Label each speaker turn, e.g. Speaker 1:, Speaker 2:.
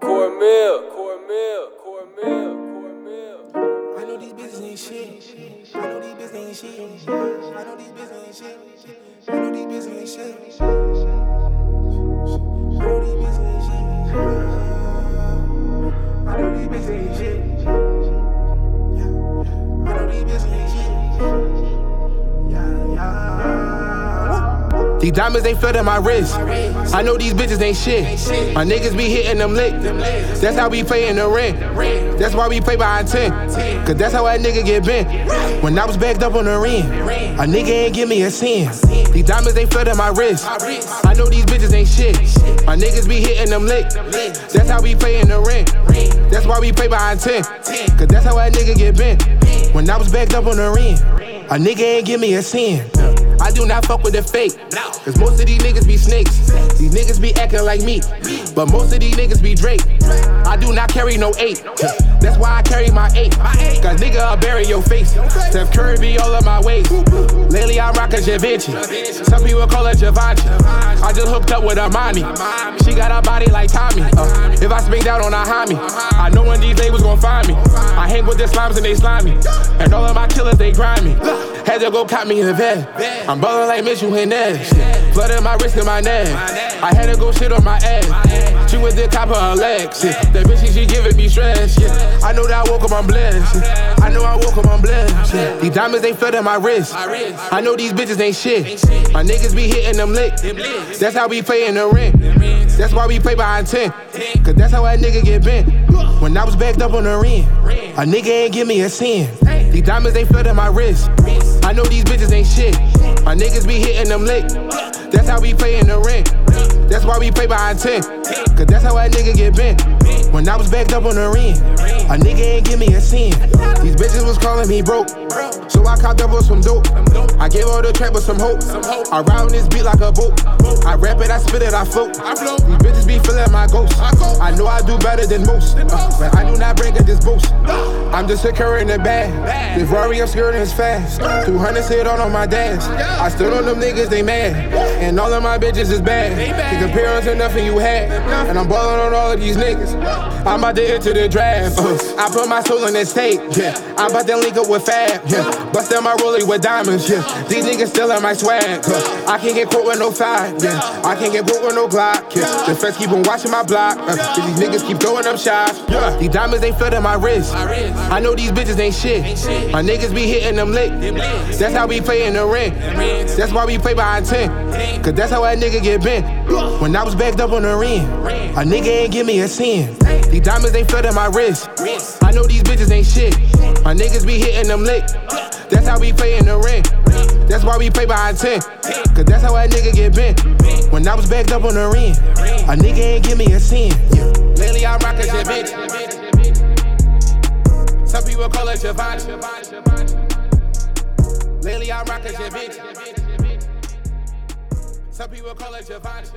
Speaker 1: Cornmeal, cornmeal, cornmeal, cornmeal.
Speaker 2: I know these bitches ain't shit. I know these bitches ain't shit. I know these bitches ain't shit. I know these bitches ain't shit. I know these bitches ain't shit. I know these bitches ain't shit. These
Speaker 3: diamonds ain't flooding my wrist. I know these bitches ain't shit. My niggas be hitting them lick. That's how we play in the ring. That's why we play by intent. Cause that's how that nigga get bent. When I was backed up on the ring, a nigga ain't give me a cent. These diamonds ain't flooding my wrist. I know these bitches ain't shit. My niggas be hitting them lick. That's how we play in the ring. That's why we play by intent. Cause that's how that nigga get bent. When I was backed up on the ring, a nigga ain't give me a cent. I do not fuck with the fake. Cause most of these niggas be snakes. These niggas be acting like me. But most of these niggas be Drake. I do not carry no eight. That's why I carry my eight. Cause nigga, I'll bury your face. Steph Curry be all of my waist. Lately, I'm rocking Givenchy. Some people call it Givenchy. I just hooked up with Armani. Mommy she got a body like Tommy. Uh, if I speak down on a homie, I know of these was gonna find me. I hang with the slimes and they slime me. And all of my killers, they grind me. Had to go cop me a vet. I'm ballin' like Mitchell Hernandez. Flooding my wrist and my neck. I had to go shit on my ass. She with the top of her legs. That bitch, she giving me stress. I know that I woke up, I'm blessed. I know I woke up, I'm blessed. These diamonds ain't flooding my wrist. I know these bitches ain't shit. My niggas be hitting them lick. That's how we play in the ring. That's why we play by intent. Cause that's how that nigga get bent. When I was backed up on the ring, a nigga ain't give me a sin. These diamonds ain't flooding my wrist. I know these bitches ain't shit. My niggas be hitting them lick. That's how we play in the ring. That's why we play by intent. Cause that's how that nigga get bent. When I was backed up on the ring, a nigga ain't give me a cent. These bitches was calling me broke. So I up with some dope. I gave all the trap with some hope. I ride on this beat like a boat. I rap it, I spit it, I float. These bitches be feeling my ghost. I know I do better than most. Uh, but I do not bring up this boast. I'm just securing the bag. This Rory, I'm skirting is fast. 200 sit on on my dash. I stood on them niggas, they mad. And all of my bitches is bad. Can compare us nothing you had. And I'm balling on all of these niggas. I'm about to enter the draft. Uh, I put my soul in that stake. Yeah. I'm about to link up with Fab. Yeah. Bustin' my rollie with diamonds. Yeah. These niggas still in my swag. Uh, I can't get caught with no five. Yeah. I can't get caught with no Glock. Yeah. The feds keep on watching my block. Uh, 'cause these niggas keep throwing up shots. Yeah. These diamonds ain't flooding my wrist. I know these bitches ain't shit. My niggas be hitting them lick. That's how we play in the ring. That's why we play behind 10. Cause that's how that nigga get bent. When I was backed up on the ring, a nigga ain't give me a cent. These diamonds ain't flooding my wrist. I know these bitches ain't shit. My niggas be hitting them lick. That's how we play in the ring. That's why we play by intent. Cause that's how that nigga get bent. When I was backed up on the ring, a nigga ain't give me a cent. Lately I'm rocking shit, bitch. Some people call it Givenchy. Lately I'm rocking shit, bitch. Some people call it Giovanni.